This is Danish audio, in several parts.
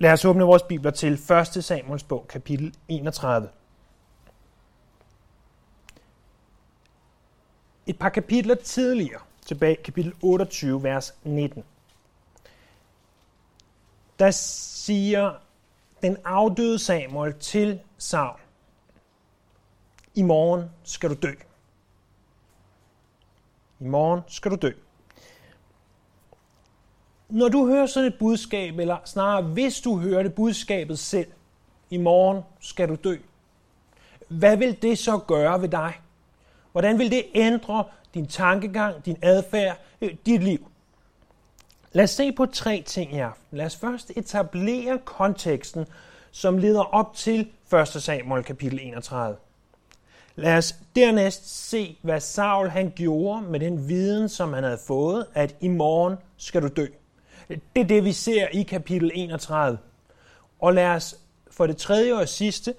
Lad os åbne vores bibler til 1. Samuels bog, kapitel 31. Et par kapitler tidligere, tilbage kapitel 28, vers 19, der siger den afdøde Samuel til Saul, i morgen skal du dø. I morgen skal du dø. Når du hører sådan et budskab, eller snarere hvis du hører det budskabet selv, i morgen skal du dø, hvad vil det så gøre ved dig? Hvordan vil det ændre din tankegang, din adfærd, øh, dit liv? Lad os se på tre ting i aften. Lad os først etablere konteksten, som leder op til 1. Samuel kapitel 31. Lad os dernæst se, hvad Saul han gjorde med den viden, som han havde fået, at i morgen skal du dø. Det er det, vi ser i kapitel 31. Og lad os for det tredje og sidste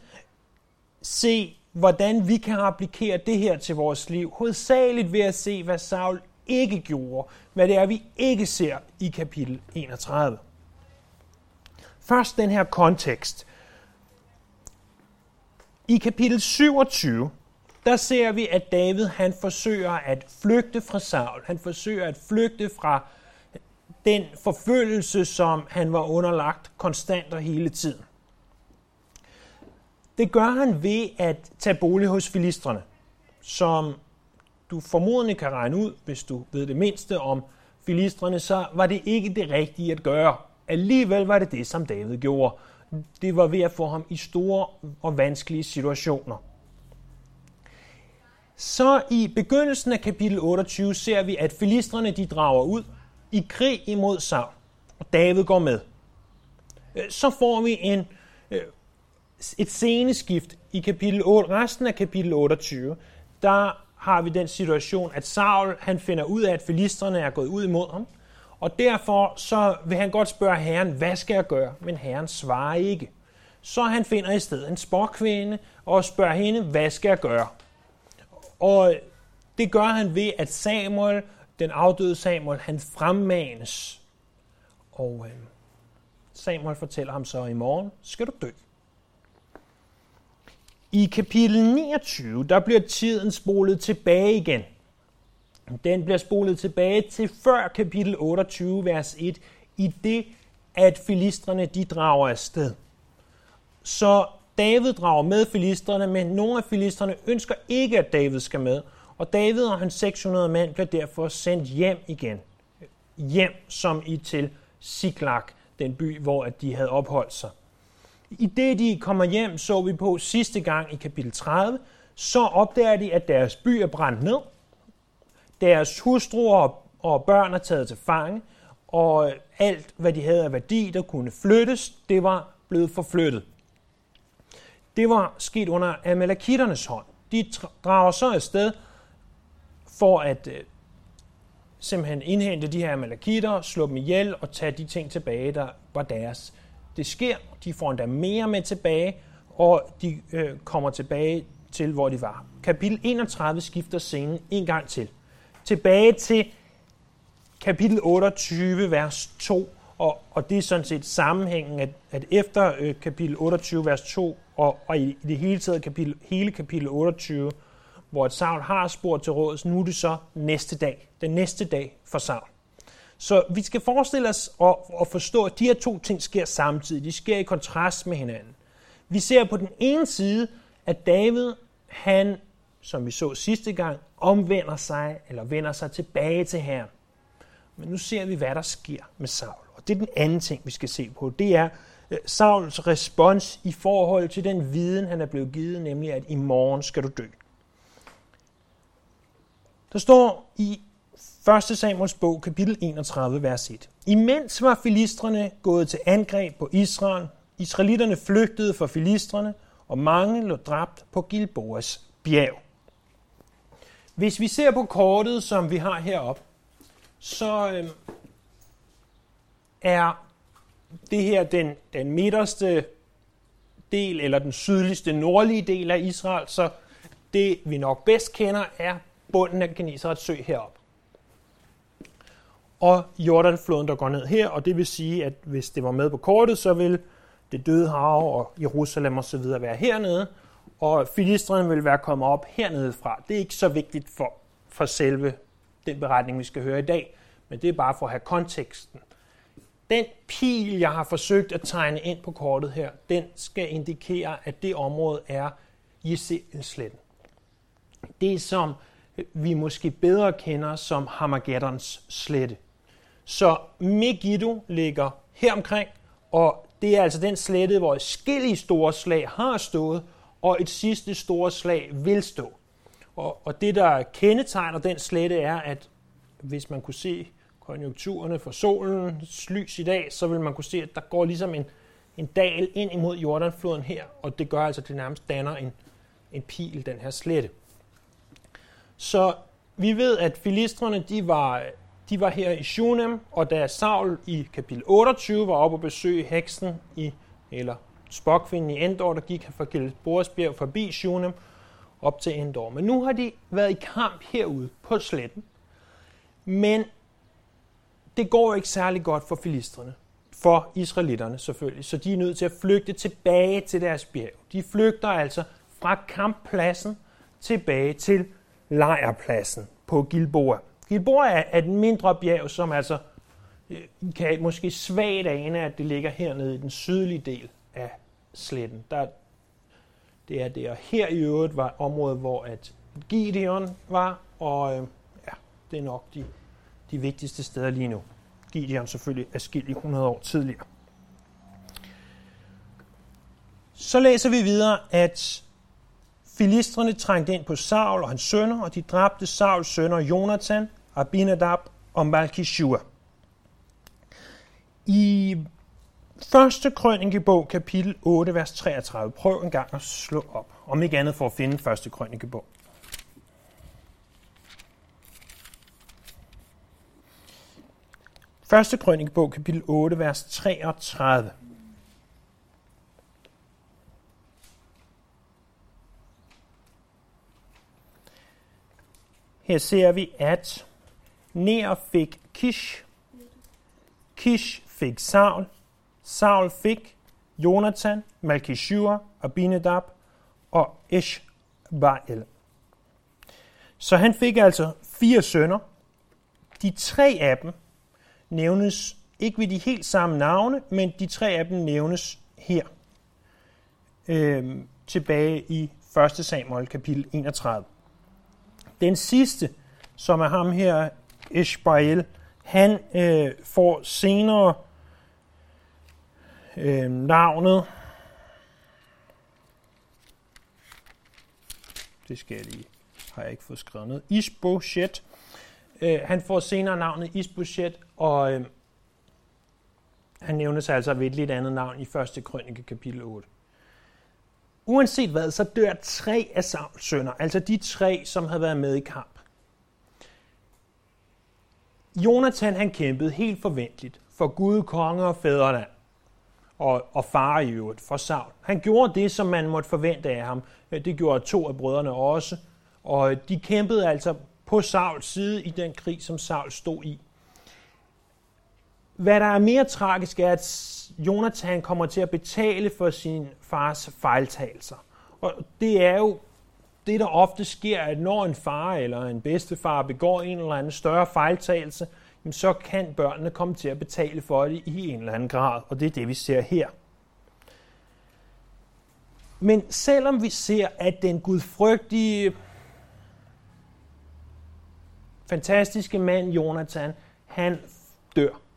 se, hvordan vi kan applikere det her til vores liv. Hovedsageligt ved at se, hvad Saul ikke gjorde, hvad det er, vi ikke ser i kapitel 31. Først den her kontekst. I kapitel 27, der ser vi, at David han forsøger at flygte fra Saul. Han forsøger at flygte fra den forfølgelse, som han var underlagt konstant og hele tiden. Det gør han ved at tage bolig hos filistrene, som du formodentlig kan regne ud, hvis du ved det mindste om filistrene, så var det ikke det rigtige at gøre. Alligevel var det det, som David gjorde. Det var ved at få ham i store og vanskelige situationer. Så i begyndelsen af kapitel 28 ser vi, at filistrene de drager ud i krig imod Saul, og David går med. Øh, så får vi en, øh, et sceneskift i kapitel 8, resten af kapitel 28. Der har vi den situation, at Saul han finder ud af, at filisterne er gået ud imod ham, og derfor så vil han godt spørge herren, hvad skal jeg gøre? Men herren svarer ikke. Så han finder i stedet en sporkvinde og spørger hende, hvad skal jeg gøre? Og det gør han ved, at Samuel den afdøde Samuel, han fremmanes. Og øh, Samuel fortæller ham så, i morgen skal du dø. I kapitel 29, der bliver tiden spolet tilbage igen. Den bliver spolet tilbage til før kapitel 28, vers 1, i det, at filistrene de drager afsted. Så David drager med filistrene, men nogle af filistrene ønsker ikke, at David skal med, og David og hans 600 mænd blev derfor sendt hjem igen. Hjem som i til Siklag, den by, hvor de havde opholdt sig. I det, de kommer hjem, så vi på sidste gang i kapitel 30, så opdager de, at deres by er brændt ned. Deres hustruer og børn er taget til fange, og alt, hvad de havde af værdi, der kunne flyttes, det var blevet forflyttet. Det var sket under Amalekitternes hånd. De drager så afsted for at øh, simpelthen indhente de her malakitter, slå dem ihjel og tage de ting tilbage, der var deres. Det sker, de får endda mere med tilbage, og de øh, kommer tilbage til, hvor de var. Kapitel 31 skifter scenen en gang til. Tilbage til kapitel 28, vers 2, og, og det er sådan set sammenhængen, at, at efter øh, kapitel 28, vers 2, og, og i, i det hele taget kapitel, hele kapitel 28, hvor et Saul har spurgt til råds, nu er det så næste dag, den næste dag for Saul. Så vi skal forestille os og, og forstå, at de her to ting sker samtidig. De sker i kontrast med hinanden. Vi ser på den ene side, at David, han, som vi så sidste gang, omvender sig, eller vender sig tilbage til Herren. Men nu ser vi, hvad der sker med Saul. Og det er den anden ting, vi skal se på. Det er øh, Sauls respons i forhold til den viden, han er blevet givet, nemlig at i morgen skal du dø. Der står i 1. Samuels bog, kapitel 31, vers 1. Imens var filistrene gået til angreb på Israel, israelitterne flygtede fra filistrene, og mange lå dræbt på Gilboas bjerg. Hvis vi ser på kortet, som vi har heroppe, så øh, er det her den, den midterste del, eller den sydligste nordlige del af Israel, så det vi nok bedst kender er bunden af Genesarets sø herop. og Jordanfloden, der går ned her, og det vil sige, at hvis det var med på kortet, så vil det døde hav og Jerusalem og så videre være hernede, og filistrene vil være kommet op hernede fra. Det er ikke så vigtigt for, for selve den beretning, vi skal høre i dag, men det er bare for at have konteksten. Den pil, jeg har forsøgt at tegne ind på kortet her, den skal indikere, at det område er Jeselsletten. Det, som vi måske bedre kender som Hamageddons slette. Så Megiddo ligger her omkring, og det er altså den slette, hvor skille store slag har stået, og et sidste store slag vil stå. Og, og det, der kendetegner den slette, er, at hvis man kunne se konjunkturerne for solens lys i dag, så vil man kunne se, at der går ligesom en, en dal ind imod Jordanfloden her, og det gør altså, at det nærmest danner en, en pil, den her slette. Så vi ved, at filistrene de var, de var her i Shunem, og da Saul i kapitel 28 var oppe og besøge heksen i, eller spokvinden i Endor, der gik fra Gilboas forbi Shunem op til Endor. Men nu har de været i kamp herude på sletten. Men det går ikke særlig godt for filistrene. For israelitterne selvfølgelig. Så de er nødt til at flygte tilbage til deres bjerg. De flygter altså fra kamppladsen tilbage til lejrpladsen på Gilboa. Gilboa er et mindre bjerg, som altså øh, kan måske svagt ane, at det ligger hernede i den sydlige del af sletten. Der, det er det, og her i øvrigt var området, hvor at Gideon var, og øh, ja, det er nok de, de vigtigste steder lige nu. Gideon selvfølgelig er skilt i 100 år tidligere. Så læser vi videre, at Filistrene trængte ind på Saul og hans sønner, og de dræbte Sauls sønner Jonathan, Abinadab og Malkishua. I første krønikebog, kapitel 8, vers 33. Prøv en gang at slå op, om ikke andet for at finde første krønikebog. Første krønikebog, kapitel 8, vers 33. Her ser vi, at Ner fik Kish, Kish fik Saul, Saul fik Jonathan, Malkishua, Abinadab og Ishbael. Så han fik altså fire sønner. De tre af dem nævnes ikke ved de helt samme navne, men de tre af dem nævnes her. Øh, tilbage i 1. Samuel kapitel 31. Den sidste, som er ham her, Ishbael, han øh, får senere øh, navnet, det skal jeg lige, har jeg ikke fået skrevet ned, Isboshet. Øh, han får senere navnet Isboshet, og øh, han nævnes altså ved et lidt andet navn i 1. krønike kapitel 8. Uanset hvad, så dør tre af Sauls sønner, altså de tre, som havde været med i kamp. Jonathan han kæmpede helt forventeligt for Gud, konge og fædreland og, og far i øvrigt for Saul. Han gjorde det, som man måtte forvente af ham. Det gjorde to af brødrene også. Og de kæmpede altså på Sauls side i den krig, som Saul stod i. Hvad der er mere tragisk er, at Jonathan kommer til at betale for sin fars fejltagelser. Og det er jo det, der ofte sker, at når en far eller en bedstefar begår en eller anden større fejltagelse, så kan børnene komme til at betale for det i en eller anden grad, og det er det, vi ser her. Men selvom vi ser, at den gudfrygtige, fantastiske mand Jonathan, han dør,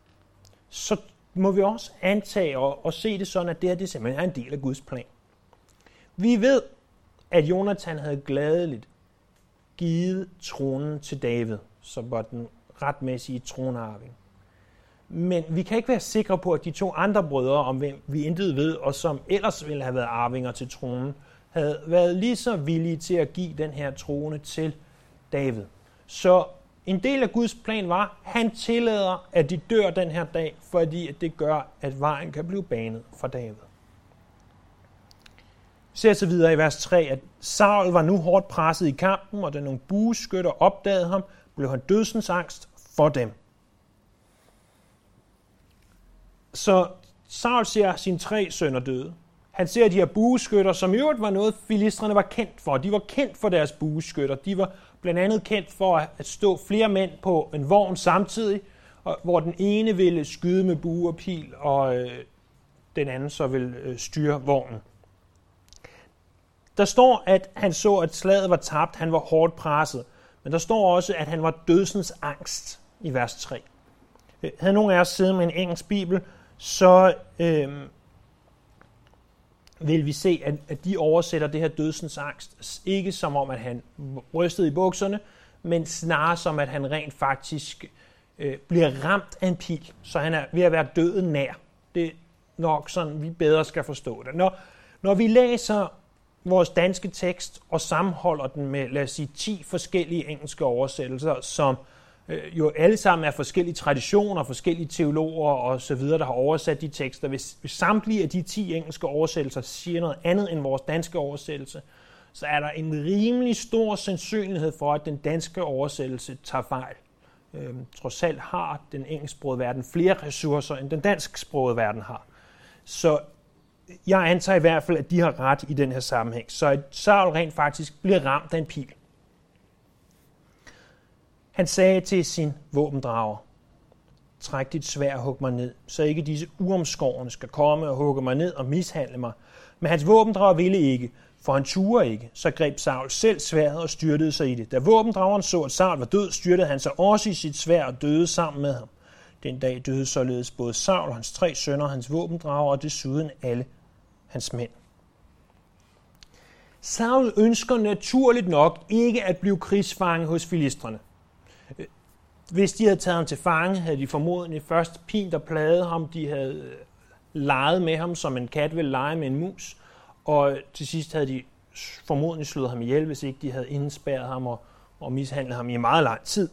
så må vi også antage og, og se det sådan, at det her det simpelthen er en del af Guds plan. Vi ved, at Jonathan havde gladeligt givet tronen til David, som var den retmæssige tronarving. Men vi kan ikke være sikre på, at de to andre brødre, om hvem vi intet ved, og som ellers ville have været arvinger til tronen, havde været lige så villige til at give den her trone til David. Så en del af Guds plan var, at han tillader, at de dør den her dag, fordi det gør, at vejen kan blive banet for David. Vi ser så videre i vers 3, at Saul var nu hårdt presset i kampen, og da nogle bueskytter opdagede ham, blev han dødsens angst for dem. Så Saul ser sine tre sønner døde. Han ser de her bueskytter, som i øvrigt var noget, filistrene var kendt for. De var kendt for deres bueskytter. De var blandt andet kendt for at stå flere mænd på en vogn samtidig, hvor den ene ville skyde med bue og pil, og øh, den anden så ville øh, styre vognen. Der står, at han så, at slaget var tabt, han var hårdt presset. Men der står også, at han var dødsens angst i vers 3. Øh, havde nogen af os siddet med en engelsk bibel, så øh, vil vi se, at, at de oversætter det her dødsens angst ikke som om, at han rystede i bukserne, men snarere som, at han rent faktisk øh, bliver ramt af en pil, så han er ved at være døden nær. Det er nok sådan, vi bedre skal forstå det. Når, når vi læser vores danske tekst og sammenholder den med, lad os sige, 10 forskellige engelske oversættelser, som øh, Øh, jo alle sammen er forskellige traditioner, forskellige teologer og så videre, der har oversat de tekster. Hvis, hvis samtlige af de 10 engelske oversættelser siger noget andet end vores danske oversættelse, så er der en rimelig stor sandsynlighed for, at den danske oversættelse tager fejl. Øh, trods alt har den engelsksprogede verden flere ressourcer, end den dansksprogede verden har. Så jeg antager i hvert fald, at de har ret i den her sammenhæng. Så at Saul rent faktisk bliver ramt af en pil. Han sagde til sin våbendrager, træk dit svær og hug mig ned, så ikke disse uomskårne skal komme og hugge mig ned og mishandle mig. Men hans våbendrager ville ikke, for han turde ikke. Så greb Saul selv sværet og styrtede sig i det. Da våbendrageren så, at Saul var død, styrtede han sig også i sit svær og døde sammen med ham. Den dag døde således både Saul og hans tre sønner, hans våbendrager og desuden alle hans mænd. Saul ønsker naturligt nok ikke at blive krigsfange hos filistrene. Hvis de havde taget ham til fange, havde de formodentlig først pint og pladet ham. De havde øh, leget med ham, som en kat vil lege med en mus. Og til sidst havde de formodentlig slået ham ihjel, hvis ikke de havde indspærret ham og, og mishandlet ham i meget lang tid.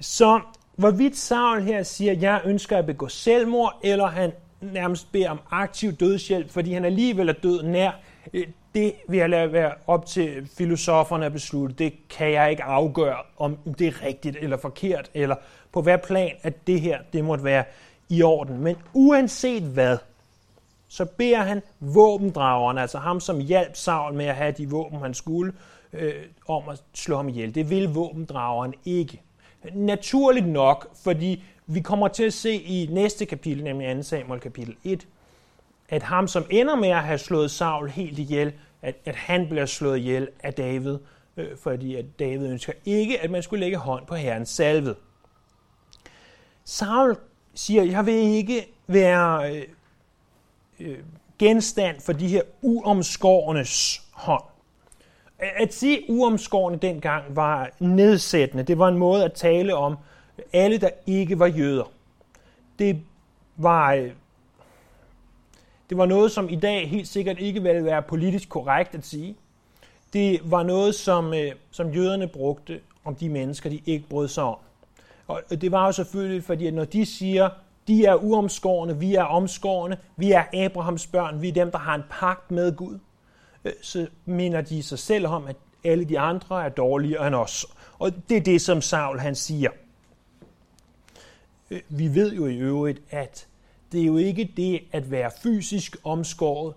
Så hvorvidt Saul her siger, at jeg ønsker at begå selvmord, eller han nærmest beder om aktiv dødshjælp, fordi han alligevel er død nær, øh, det vil jeg lade være op til filosoferne at beslutte. Det kan jeg ikke afgøre, om det er rigtigt eller forkert, eller på hvad plan, at det her det måtte være i orden. Men uanset hvad, så beder han våbendrageren, altså ham, som hjalp Saul med at have de våben, han skulle, øh, om at slå ham ihjel. Det vil våbendrageren ikke. Naturligt nok, fordi vi kommer til at se i næste kapitel, nemlig 2 Samuel kapitel 1, at ham, som ender med at have slået Saul helt ihjel, at, at han bliver slået ihjel af David, øh, fordi at David ønsker ikke, at man skulle lægge hånd på herrens salve. Saul siger, jeg vil ikke være øh, øh, genstand for de her uomskårenes hånd. At sige uomskårne dengang var nedsættende. Det var en måde at tale om alle, der ikke var jøder. Det var, øh, det var noget, som i dag helt sikkert ikke ville være politisk korrekt at sige. Det var noget, som, øh, som jøderne brugte om de mennesker, de ikke brød sig om. Og det var jo selvfølgelig, fordi at når de siger, de er uomskårne, vi er omskårne, vi er Abrahams børn, vi er dem, der har en pagt med Gud, øh, så minder de sig selv om, at alle de andre er dårligere end os. Og det er det, som Saul han siger. Øh, vi ved jo i øvrigt, at det er jo ikke det at være fysisk omskåret,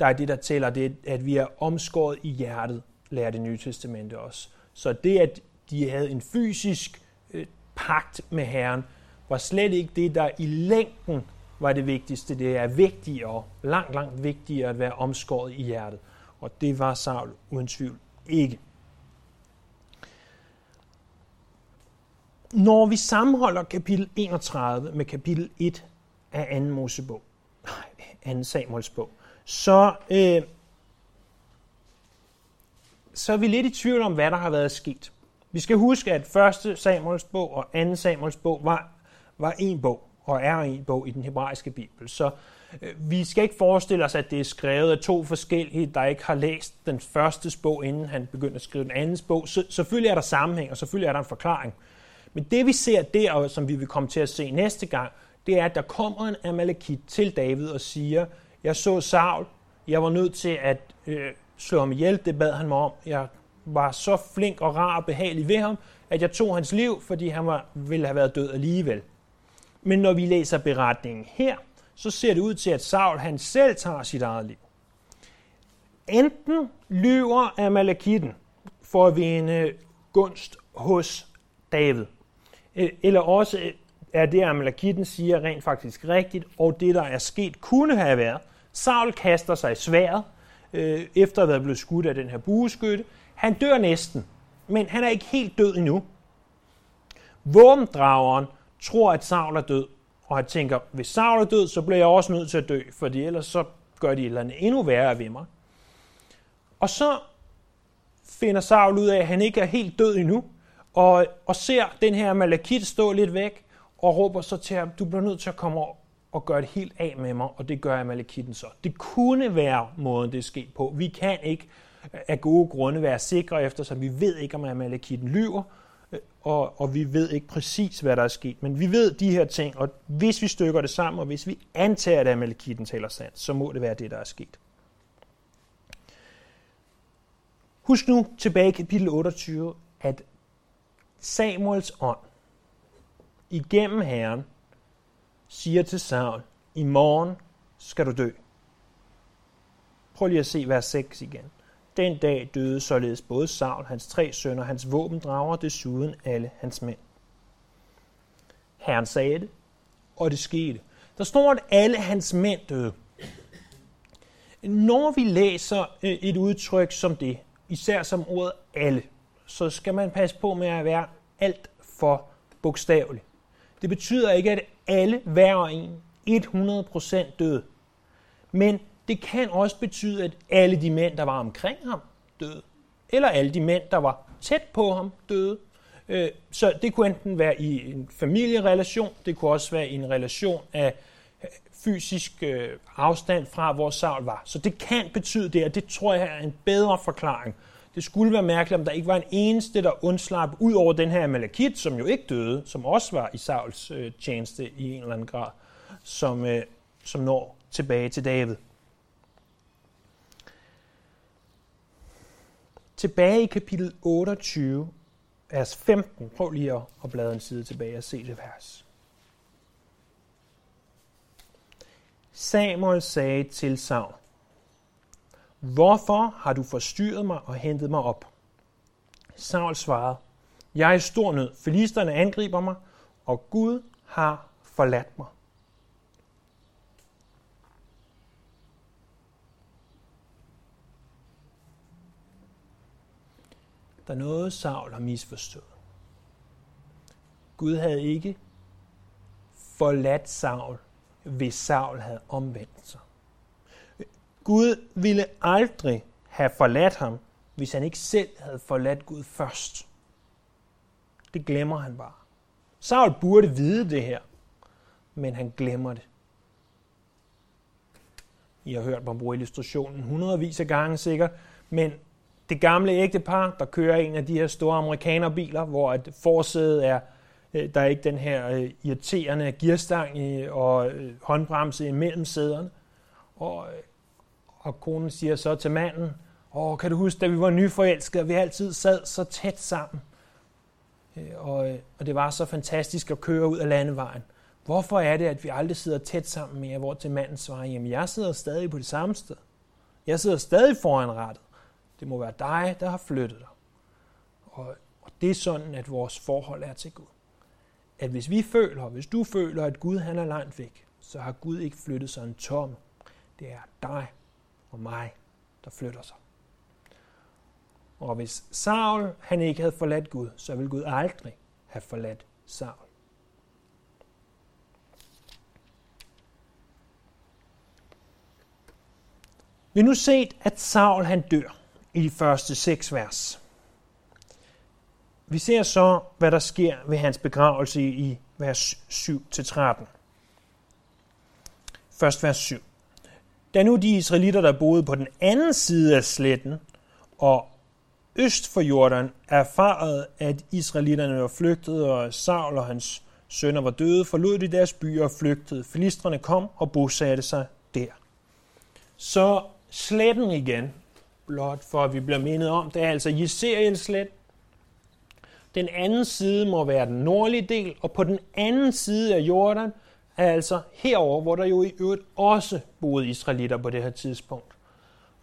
der er det, der tæller. Det at vi er omskåret i hjertet, lærer det nye testamente også. Så det, at de havde en fysisk øh, pagt med Herren, var slet ikke det, der i længden var det vigtigste. Det er vigtigere, langt, langt vigtigere at være omskåret i hjertet. Og det var Saul uden tvivl ikke. Når vi sammenholder kapitel 31 med kapitel 1 af 2. Mosebog, 2. Samuels bog, så, øh, så er vi lidt i tvivl om, hvad der har været sket. Vi skal huske, at 1. Samuels bog og 2. Samuels bog var, var en bog, og er en bog i den hebraiske bibel. Så øh, vi skal ikke forestille os, at det er skrevet af to forskellige, der ikke har læst den første bog, inden han begyndte at skrive den anden bog. Så, selvfølgelig er der sammenhæng, og selvfølgelig er der en forklaring. Men det vi ser der, og som vi vil komme til at se næste gang, det er, at der kommer en Amalekit til David og siger, jeg så Saul, jeg var nødt til at øh, slå ham ihjel, det bad han mig om. Jeg var så flink og rar og behagelig ved ham, at jeg tog hans liv, fordi han var, ville have været død alligevel. Men når vi læser beretningen her, så ser det ud til, at Saul han selv tager sit eget liv. Enten lyver Amalekitten for at vinde gunst hos David, øh, eller også øh, er det, Amalekitten siger rent faktisk rigtigt, og det, der er sket, kunne have været. Saul kaster sig i sværet, øh, efter at være blevet skudt af den her bueskytte. Han dør næsten, men han er ikke helt død endnu. Våbendrageren tror, at Saul er død, og han tænker, hvis Saul er død, så bliver jeg også nødt til at dø, fordi ellers så gør de et eller andet endnu værre ved mig. Og så finder Saul ud af, at han ikke er helt død endnu, og, og ser den her malakit stå lidt væk, og råber så til ham, du bliver nødt til at komme over og gøre det helt af med mig, og det gør Amalekitten så. Det kunne være måden, det er sket på. Vi kan ikke af gode grunde være sikre, eftersom vi ved ikke, om Amalekitten lyver, øh, og, og vi ved ikke præcis, hvad der er sket. Men vi ved de her ting, og hvis vi stykker det sammen, og hvis vi antager, at Amalekitten taler sandt, så må det være det, der er sket. Husk nu tilbage i kapitel 28, at Samuels ånd igennem Herren siger til Saul, i morgen skal du dø. Prøv lige at se vers 6 igen. Den dag døde således både Saul, hans tre sønner, hans våbendrager og desuden alle hans mænd. Herren sagde det, og det skete. Der står, at alle hans mænd døde. Når vi læser øh, et udtryk som det, især som ordet alle, så skal man passe på med at være alt for bogstavelig. Det betyder ikke, at alle hver og en 100% døde. Men det kan også betyde, at alle de mænd, der var omkring ham, døde. Eller alle de mænd, der var tæt på ham, døde. Øh, så det kunne enten være i en familierelation, det kunne også være i en relation af øh, fysisk øh, afstand fra, hvor Saul var. Så det kan betyde det, og det tror jeg er en bedre forklaring det skulle være mærkeligt, om der ikke var en eneste, der undslap, ud over den her Malakit, som jo ikke døde, som også var i Sauls øh, tjeneste i en eller anden grad, som, øh, som når tilbage til David. Tilbage i kapitel 28, vers 15. Prøv lige at, at bladre en side tilbage og se det vers. Samuel sagde til Saul, Hvorfor har du forstyrret mig og hentet mig op? Saul svarede, Jeg er i stor nød. Filisterne angriber mig, og Gud har forladt mig. Der er noget, Saul har misforstået. Gud havde ikke forladt Saul, hvis Saul havde omvendt sig. Gud ville aldrig have forladt ham, hvis han ikke selv havde forladt Gud først. Det glemmer han bare. Saul burde vide det her, men han glemmer det. I har hørt mig bruge illustrationen hundredvis af gange sikkert, men det gamle ægtepar, der kører en af de her store amerikanerbiler, hvor et forsædet er, øh, der er ikke den her øh, irriterende gearstang og øh, håndbremse imellem sæderne. Og og konen siger så til manden, Åh, kan du huske, da vi var nyforelskede, vi altid sad så tæt sammen. Øh, og, øh, og det var så fantastisk at køre ud af landevejen. Hvorfor er det, at vi aldrig sidder tæt sammen mere, hvor til manden svarer, jamen jeg sidder stadig på det samme sted. Jeg sidder stadig foran rettet. Det må være dig, der har flyttet dig. Og, og det er sådan, at vores forhold er til Gud. At hvis vi føler, hvis du føler, at Gud han er langt væk, så har Gud ikke flyttet sig en tom. Det er dig, og mig, der flytter sig. Og hvis Saul han ikke havde forladt Gud, så ville Gud aldrig have forladt Saul. Vi har nu set, at Saul han dør i de første seks vers. Vi ser så, hvad der sker ved hans begravelse i vers 7-13. Først vers 7. Da nu de israelitter, der boede på den anden side af sletten og øst for Jordan, erfarede, at israelitterne var flygtet, og Saul og hans sønner var døde, forlod de deres byer og flygtede. Filistrene kom og bosatte sig der. Så sletten igen, blot for at vi bliver mindet om, det er altså Jeseriens slet. Den anden side må være den nordlige del, og på den anden side af Jordan er altså herover, hvor der jo i øvrigt også boede israelitter på det her tidspunkt.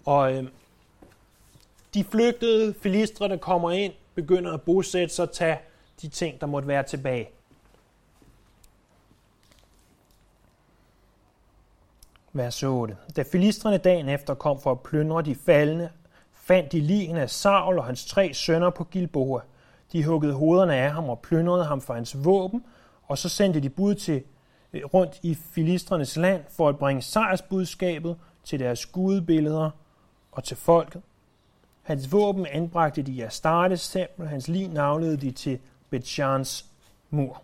Og øh, de flygtede filistre, der kommer ind, begynder at bosætte sig og tage de ting, der måtte være tilbage. Vers 8. Da filistrene dagen efter kom for at plyndre de faldende, fandt de ligene af Saul og hans tre sønner på Gilboa. De huggede hovederne af ham og plyndrede ham for hans våben, og så sendte de bud til Øh, rundt i filistrenes land for at bringe sejrsbudskabet til deres gudebilleder og til folket. Hans våben anbragte de i Astartes tempel, hans lig navlede de til Betjans mur.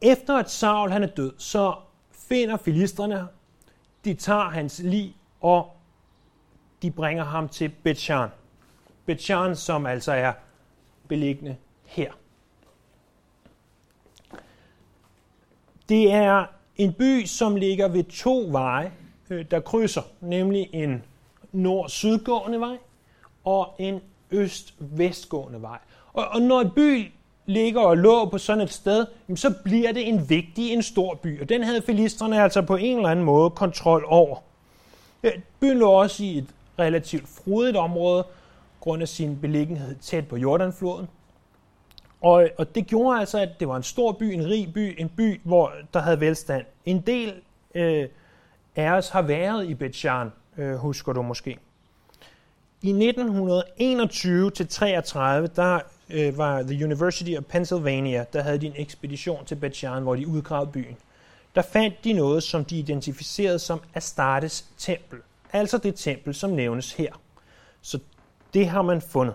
Efter at Saul han er død, så finder filisterne, de tager hans lig, og de bringer ham til Betjan. Betjan, som altså er beliggende her. Det er en by, som ligger ved to veje, øh, der krydser, nemlig en nord-sydgående vej og en øst-vestgående vej. Og, og når en by ligger og lå på sådan et sted, så bliver det en vigtig, en stor by. Og den havde filisterne altså på en eller anden måde kontrol over. Øh, byen lå også i et relativt frodigt område, grund af sin beliggenhed tæt på Jordanfloden. Og, og det gjorde altså, at det var en stor by, en rig by, en by, hvor der havde velstand. En del øh, af os har været i Betsjan, øh, husker du måske. I 1921-33, der øh, var The University of Pennsylvania, der havde de en ekspedition til Betsjan, hvor de udgravede byen. Der fandt de noget, som de identificerede som Astartes tempel. Altså det tempel, som nævnes her. Så det har man fundet.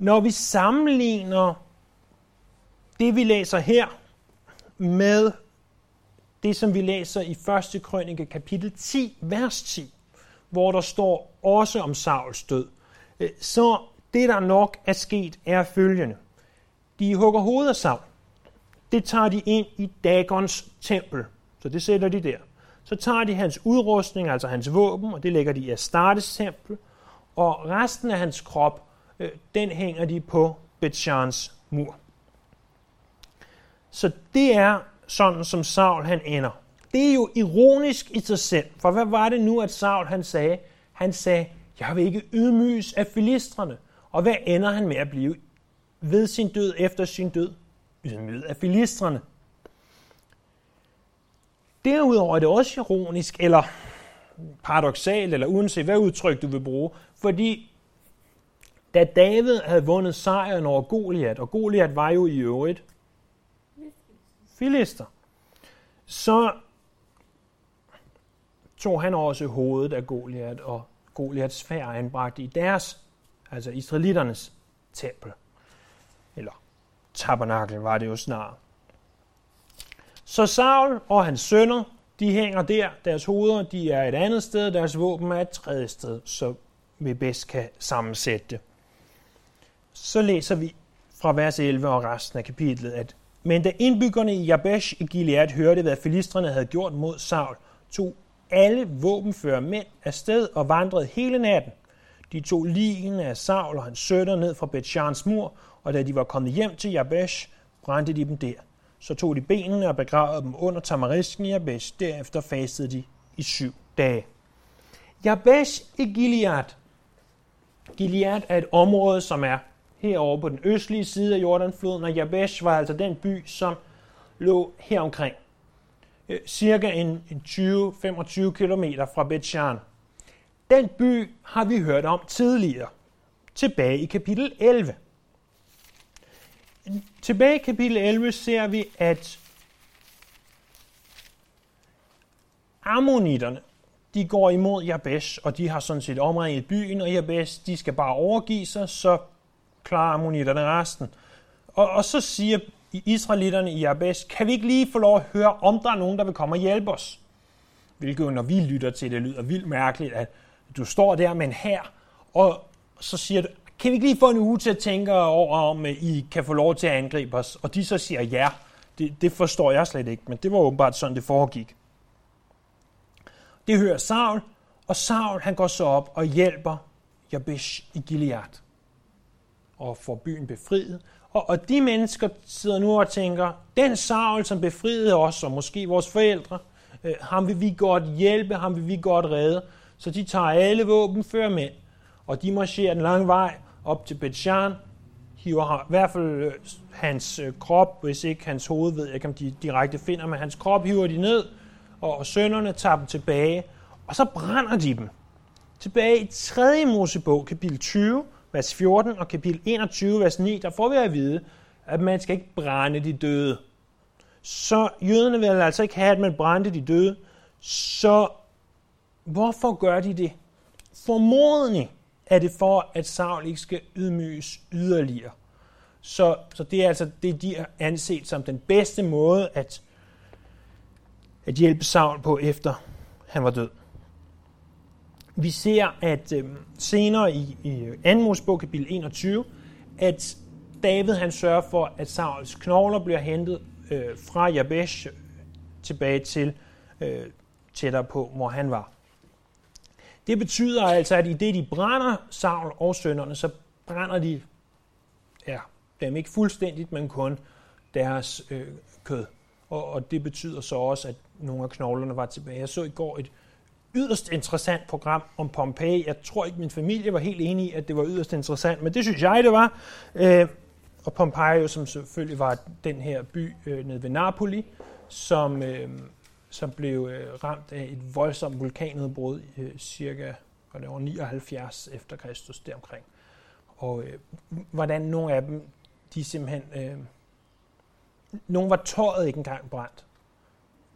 Når vi sammenligner det, vi læser her, med det, som vi læser i 1. krønike kapitel 10, vers 10, hvor der står også om Sauls død, øh, så det, der nok er sket, er følgende. De hugger hovedet af Saul. Det tager de ind i Dagons tempel. Så det sætter de der. Så tager de hans udrustning, altså hans våben, og det lægger de i Astartes tempel. Og resten af hans krop, Øh, den hænger de på Betjans mur. Så det er sådan, som Saul han ender. Det er jo ironisk i sig selv, for hvad var det nu, at Saul han sagde? Han sagde, jeg vil ikke ydmyges af filistrene. Og hvad ender han med at blive ved sin død, efter sin død? Ydmyget af filistrene. Derudover er det også ironisk, eller paradoxalt, eller uanset hvad udtryk du vil bruge, fordi da David havde vundet sejren over Goliat, og Goliat var jo i øvrigt filister, så tog han også hovedet af Goliat, og Goliats fær anbragte i deres, altså israeliternes tempel. Eller tabernakel var det jo snart. Så Saul og hans sønner, de hænger der. Deres hoveder de er et andet sted, deres våben er et tredje sted, så vi bedst kan sammensætte det. Så læser vi fra vers 11 og resten af kapitlet, at men da indbyggerne i Jabesh i Gilead hørte, hvad filistrene havde gjort mod Saul, tog alle våbenfører mænd afsted og vandrede hele natten. De tog ligene af Saul og hans sønner ned fra Betjans mur, og da de var kommet hjem til Jabesh, brændte de dem der. Så tog de benene og begravede dem under tamarisken i Jabesh. Derefter fastede de i syv dage. Jabesh i Gilead. Gilead er et område, som er herovre på den østlige side af Jordanfloden, og Jabesh var altså den by, som lå heromkring. omkring. cirka en, en 20-25 km fra Bethshan. Den by har vi hørt om tidligere, tilbage i kapitel 11. Tilbage i kapitel 11 ser vi, at ammonitterne, de går imod Jabesh, og de har sådan set omringet byen, og Jabesh, de skal bare overgive sig, så klarer ammonitterne resten. Og, og så siger israelitterne i Jabes, kan vi ikke lige få lov at høre, om der er nogen, der vil komme og hjælpe os? Hvilket når vi lytter til det, lyder vildt mærkeligt, at du står der med en her, og så siger du, kan vi ikke lige få en uge til at tænke over, om øh, I kan få lov til at angribe os? Og de så siger ja. Det, det forstår jeg slet ikke, men det var åbenbart sådan, det foregik. Det hører Saul, og Saul han går så op og hjælper Jabesh i Gilead og får byen befriet. Og, og de mennesker sidder nu og tænker, den Saul, som befriede os, og måske vores forældre, øh, ham vil vi godt hjælpe, ham vil vi godt redde. Så de tager alle våben før mænd, og de marcherer en lang vej op til Betshan, hiver i hvert fald øh, hans øh, krop, hvis ikke hans hoved, ved jeg ikke om de direkte finder, men hans krop hiver de ned, og, og sønderne tager dem tilbage, og så brænder de dem. Tilbage i 3. Mosebog, kapitel 20, vers 14 og kapitel 21, vers 9, der får vi at vide, at man skal ikke brænde de døde. Så jøderne vil altså ikke have, at man brændte de døde. Så hvorfor gør de det? Formodentlig er det for, at Saul ikke skal ydmyges yderligere. Så, så det er altså det, de har anset som den bedste måde at, at hjælpe Saul på, efter han var død. Vi ser, at øh, senere i, i 2. Mosebog, kapitel 21, at David han sørger for, at Sauls knogler bliver hentet øh, fra Jabesh tilbage til øh, tættere på, hvor han var. Det betyder altså, at i det de brænder Saul og sønderne, så brænder de ja, dem ikke fuldstændigt, men kun deres øh, kød. Og, og det betyder så også, at nogle af knoglerne var tilbage. Jeg så i går et yderst interessant program om Pompeji. Jeg tror ikke, min familie var helt enig i, at det var yderst interessant, men det synes jeg, det var. Øh, og Pompeji, som selvfølgelig var den her by øh, nede ved Napoli, som, øh, som blev øh, ramt af et voldsomt vulkanudbrud øh, cirka var det år 79 efter Kristus deromkring. Og øh, hvordan nogle af dem, de simpelthen, øh, nogle var tøjet ikke engang brændt,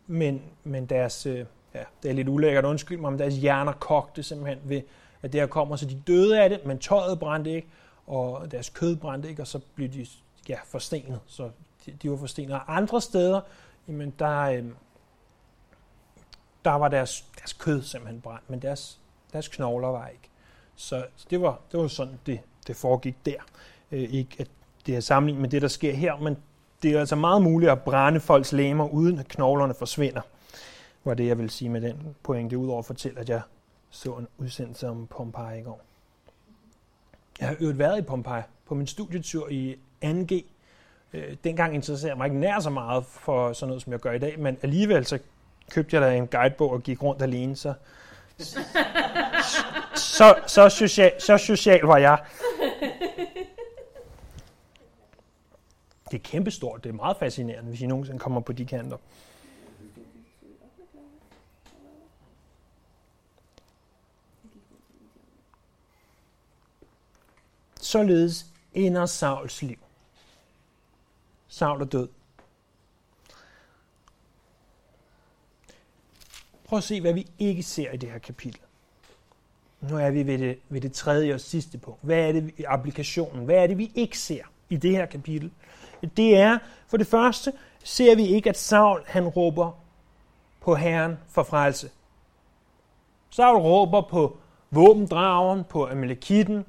men, men deres, øh, ja, det er lidt ulækkert, undskyld mig, men deres hjerner kogte simpelthen ved, at det her kommer, så de døde af det, men tøjet brændte ikke, og deres kød brændte ikke, og så blev de ja, forstenet, så de, de var forstenet. Og andre steder, jamen der, øh, der var deres, deres kød simpelthen brændt, men deres, deres knogler var ikke. Så, så det, var, det var sådan, det, det foregik der. Øh, ikke at det er sammenlignet med det, der sker her, men det er altså meget muligt at brænde folks læmer, uden at knoglerne forsvinder var det, jeg vil sige med den pointe, udover at fortælle, at jeg så en udsendelse om Pompeji i går. Jeg har øvet været i Pompeji på min studietur i 2G. Øh, dengang interesserede jeg mig ikke nær så meget for sådan noget, som jeg gør i dag, men alligevel så købte jeg da en guidebog og gik rundt alene, så, så, så, social, så social var jeg. Det er kæmpestort, det er meget fascinerende, hvis I nogensinde kommer på de kanter. Således ender Sauls liv. Saul er død. Prøv at se, hvad vi ikke ser i det her kapitel. Nu er vi ved det, ved det tredje og sidste punkt. Hvad er det i applikationen? Hvad er det, vi ikke ser i det her kapitel? Det er, for det første, ser vi ikke, at Saul han råber på Herren for frelse. Saul råber på våbendragen, på Amalekitten,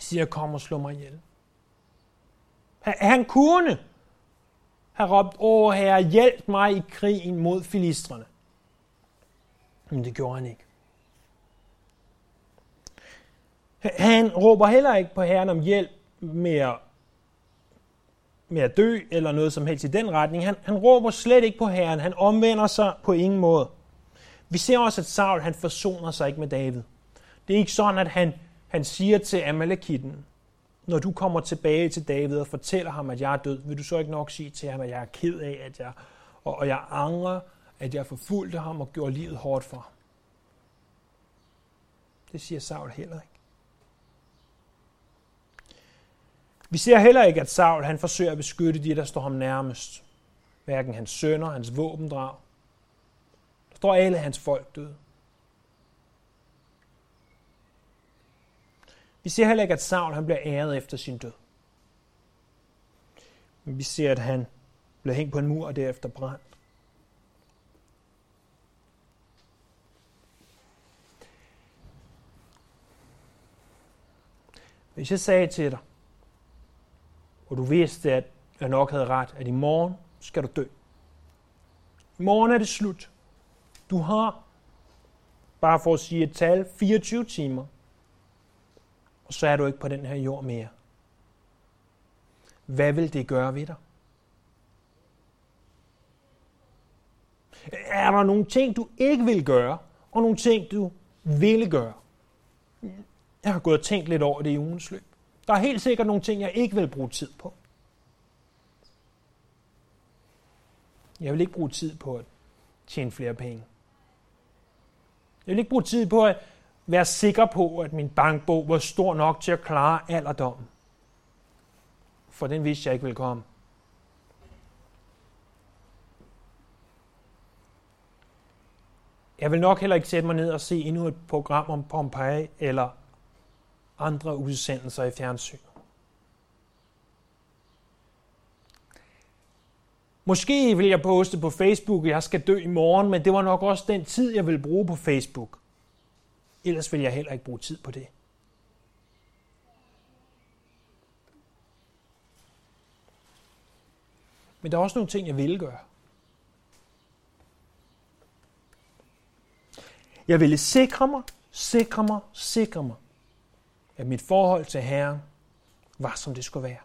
siger, kom og slå mig ihjel. Han kunne have råbt, åh herre, hjælp mig i krigen mod filistrene. Men det gjorde han ikke. Han råber heller ikke på Herren om hjælp med at, med at dø, eller noget som helst i den retning. Han, han råber slet ikke på Herren. Han omvender sig på ingen måde. Vi ser også, at Saul han forsoner sig ikke med David. Det er ikke sådan, at han han siger til Amalekitten, når du kommer tilbage til David og fortæller ham, at jeg er død, vil du så ikke nok sige til ham, at jeg er ked af, at jeg, og, og jeg angrer, at jeg forfulgte ham og gjorde livet hårdt for ham. Det siger Saul heller ikke. Vi ser heller ikke, at Saul han forsøger at beskytte de, der står ham nærmest. Hverken hans sønner, hans våbendrag. Der står alle hans folk døde. Vi ser heller ikke, at Saul han bliver æret efter sin død. Men vi ser, at han bliver hængt på en mur og derefter brændt. Hvis jeg sagde til dig, og du vidste, at jeg nok havde ret, at i morgen skal du dø. I morgen er det slut. Du har, bare for at sige et tal, 24 timer så er du ikke på den her jord mere. Hvad vil det gøre ved dig? Er der nogle ting, du ikke vil gøre, og nogle ting, du ville gøre? Jeg har gået og tænkt lidt over det i ugens løb. Der er helt sikkert nogle ting, jeg ikke vil bruge tid på. Jeg vil ikke bruge tid på at tjene flere penge. Jeg vil ikke bruge tid på at være sikker på, at min bankbog var stor nok til at klare alderdommen. For den vidste jeg ikke ville komme. Jeg vil nok heller ikke sætte mig ned og se endnu et program om Pompeji eller andre udsendelser i fjernsyn. Måske vil jeg poste på Facebook, at jeg skal dø i morgen, men det var nok også den tid, jeg vil bruge på Facebook. Ellers vil jeg heller ikke bruge tid på det. Men der er også nogle ting, jeg vil gøre. Jeg ville sikre mig, sikre mig, sikre mig, at mit forhold til Herren var, som det skulle være.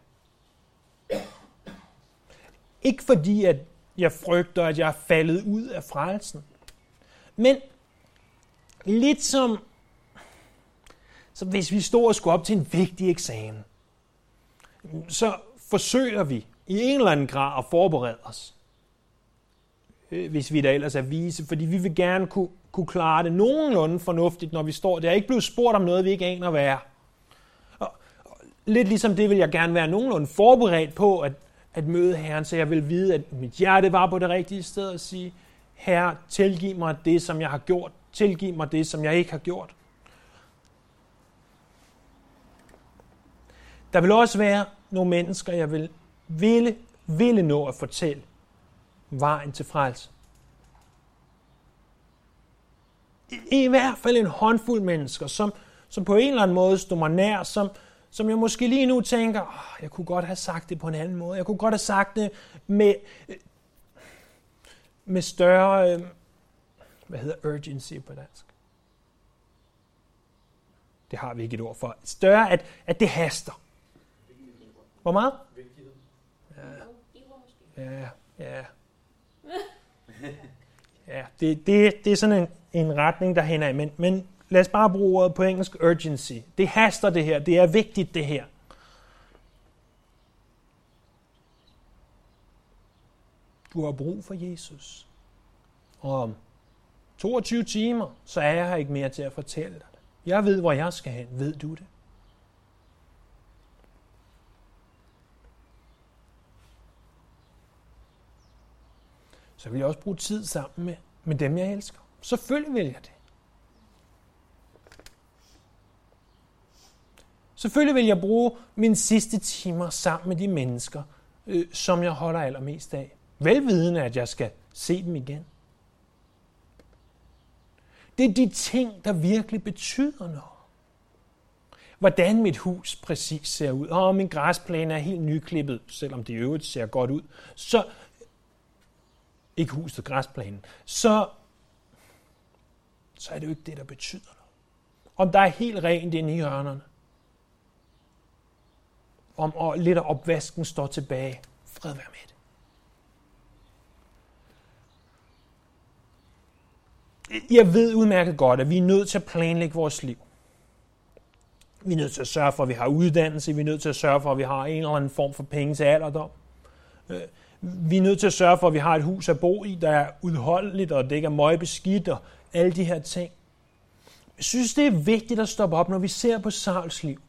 Ikke fordi, at jeg frygter, at jeg er faldet ud af frelsen, men lidt som, så hvis vi står og skulle op til en vigtig eksamen, så forsøger vi i en eller anden grad at forberede os. Øh, hvis vi da ellers er vise, fordi vi vil gerne kunne, kunne klare det nogenlunde fornuftigt, når vi står der. Ikke blive spurgt om noget, vi ikke aner, hvad er. Og, og lidt ligesom det vil jeg gerne være nogenlunde forberedt på at, at møde Herren, så jeg vil vide, at mit hjerte var på det rigtige sted og sige, Herre, tilgiv mig det, som jeg har gjort. Tilgiv mig det, som jeg ikke har gjort. Der vil også være nogle mennesker, jeg vil ville, ville nå at fortælle vejen til frelse. I, I hvert fald en håndfuld mennesker, som, som på en eller anden måde stod mig nær, som, som jeg måske lige nu tænker, oh, jeg kunne godt have sagt det på en anden måde. Jeg kunne godt have sagt det med, øh, med større, øh, hvad hedder urgency på dansk? Det har vi ikke et ord for. Større, at, at det haster. Hvor meget? Ja, ja. Ja, det, det, det er sådan en, en retning, der af. Men, men lad os bare bruge ordet på engelsk urgency. Det haster det her. Det er vigtigt det her. Du har brug for Jesus. Og om 22 timer, så er jeg her ikke mere til at fortælle dig det. Jeg ved, hvor jeg skal hen. Ved du det? Så vil jeg også bruge tid sammen med, med dem, jeg elsker. Selvfølgelig vil jeg det. Selvfølgelig vil jeg bruge mine sidste timer sammen med de mennesker, øh, som jeg holder allermest af. Velvidende, at jeg skal se dem igen. Det er de ting, der virkelig betyder noget. Hvordan mit hus præcis ser ud, og om min græsplæne er helt nyklippet, selvom det i øvrigt ser godt ud, så, ikke huset, græsplænen, så, så er det jo ikke det, der betyder noget. Om der er helt rent inde i hjørnerne. Om og lidt af opvasken står tilbage. Fred være med det. Jeg ved udmærket godt, at vi er nødt til at planlægge vores liv. Vi er nødt til at sørge for, at vi har uddannelse. Vi er nødt til at sørge for, at vi har en eller anden form for penge til alderdom. Øh, vi er nødt til at sørge for, at vi har et hus at bo i, der er udholdeligt, og det ikke er møgbeskidt, og alle de her ting. Jeg synes, det er vigtigt at stoppe op, når vi ser på Sauls liv.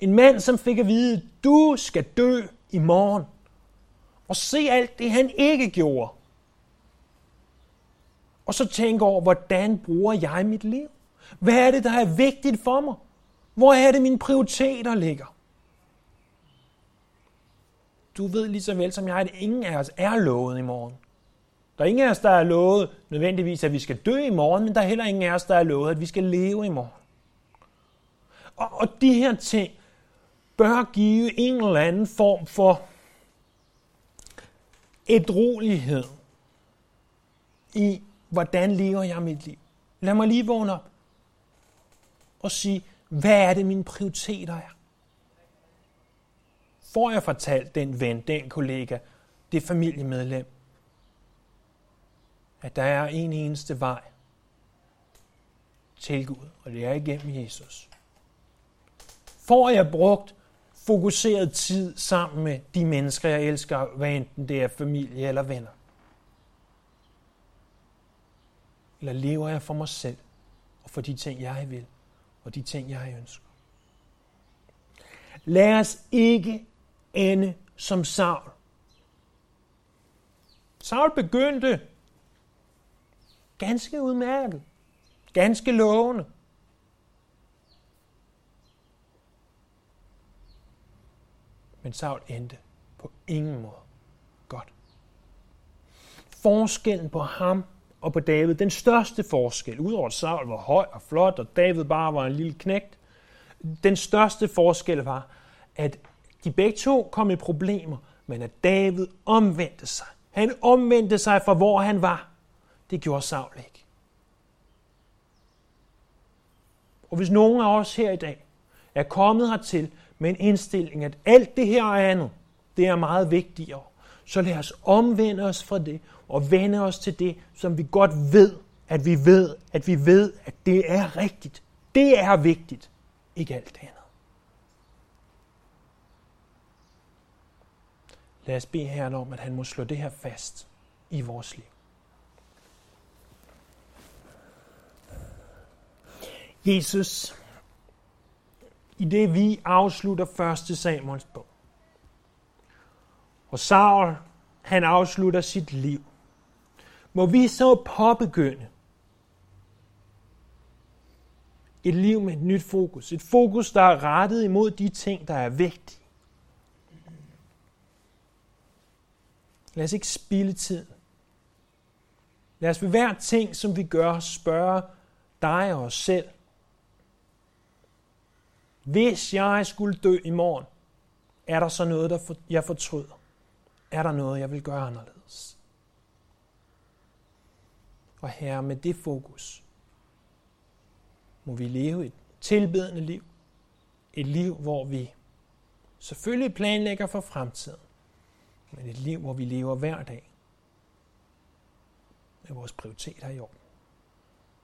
En mand, som fik at vide, du skal dø i morgen. Og se alt det, han ikke gjorde. Og så tænke over, hvordan bruger jeg mit liv? Hvad er det, der er vigtigt for mig? Hvor er det, mine prioriteter ligger? Du ved lige så vel som jeg, at ingen af os er lovet i morgen. Der er ingen af os, der er lovet nødvendigvis, at vi skal dø i morgen, men der er heller ingen af os, der er lovet, at vi skal leve i morgen. Og, og de her ting bør give en eller anden form for ædrolighed i, hvordan lever jeg mit liv. Lad mig lige vågne op og sige, Hvad er det, mine prioriteter er? Får jeg fortalt den ven, den kollega, det familiemedlem, at der er en eneste vej til Gud, og det er igennem Jesus. Får jeg brugt fokuseret tid sammen med de mennesker, jeg elsker, hvad enten det er familie eller venner? Eller lever jeg for mig selv og for de ting, jeg vil, og de ting, jeg ønsker? Lad os ikke ende som Saul. Saul begyndte ganske udmærket, ganske lovende. Men Saul endte på ingen måde godt. Forskellen på ham og på David, den største forskel, udover at Saul var høj og flot, og David bare var en lille knægt, den største forskel var, at de begge to kom i problemer, men at David omvendte sig. Han omvendte sig fra hvor han var. Det gjorde Saul ikke. Og hvis nogen af os her i dag er kommet hertil med en indstilling, at alt det her og andet, det er meget vigtigere, så lad os omvende os fra det og vende os til det, som vi godt ved, at vi ved, at vi ved, at det er rigtigt. Det er vigtigt. Ikke alt det andet. Lad os bede Herren om, at han må slå det her fast i vores liv. Jesus, i det vi afslutter 1. Samuels bog, og Saul, han afslutter sit liv, må vi så påbegynde et liv med et nyt fokus. Et fokus, der er rettet imod de ting, der er vigtige. Lad os ikke spille tid. Lad os ved hver ting, som vi gør, spørge dig og os selv. Hvis jeg skulle dø i morgen, er der så noget, der jeg fortryder? Er der noget, jeg vil gøre anderledes? Og her med det fokus, må vi leve et tilbedende liv. Et liv, hvor vi selvfølgelig planlægger for fremtiden men et liv, hvor vi lever hver dag med vores prioriteter i orden.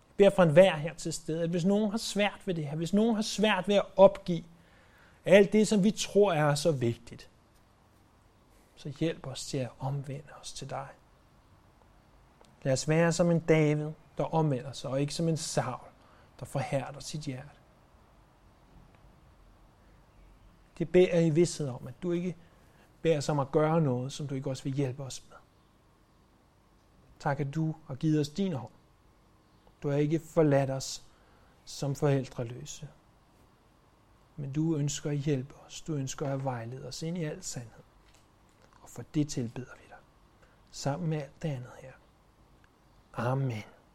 Jeg beder for enhver her til stede, at hvis nogen har svært ved det her, hvis nogen har svært ved at opgive alt det, som vi tror er så vigtigt, så hjælp os til at omvende os til dig. Lad os være som en David, der omvender sig, og ikke som en Saul, der forhærder sit hjerte. Det beder jeg i vidsthed om, at du ikke beder os om at gøre noget, som du ikke også vil hjælpe os med. Tak, at du har givet os din hånd. Du har ikke forladt os som forældreløse. Men du ønsker at hjælpe os. Du ønsker at vejlede os ind i al sandhed. Og for det tilbeder vi dig. Sammen med alt det andet her. Amen.